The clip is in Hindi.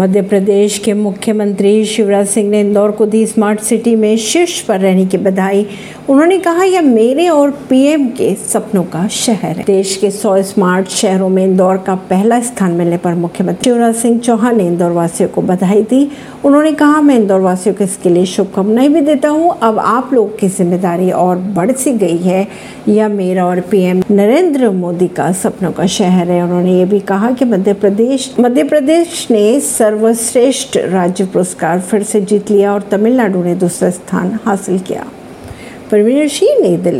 मध्य प्रदेश के मुख्यमंत्री शिवराज सिंह ने इंदौर को दी स्मार्ट सिटी में शीर्ष पर रहने की बधाई। उन्होंने कहा, यह मेरे और पीएम के सपनों का शहर है। देश के 100 स्मार्ट शहरों में इंदौर का पहला स्थान मिलने पर मुख्यमंत्री शिवराज सिंह चौहान ने इंदौर वासियों को बधाई दी। उन्होंने कहा, मैं इंदौर वासियों को इसके लिए शुभकामनाएँ भी देता हूँ। अब आप लोग की ज़िम्मेदारी और बढ़ सी गई है। यह मेरा और पीएम नरेंद्र मोदी का सपनों का शहर है। उन्होंने ये भी कहा कि मध्य प्रदेश मध्य प्रदेश ने सर्वश्रेष्ठ राज्य पुरस्कार फिर से जीत लिया और तमिलनाडु ने दूसरा स्थान हासिल किया। परवीन सिंह नई दिल्ली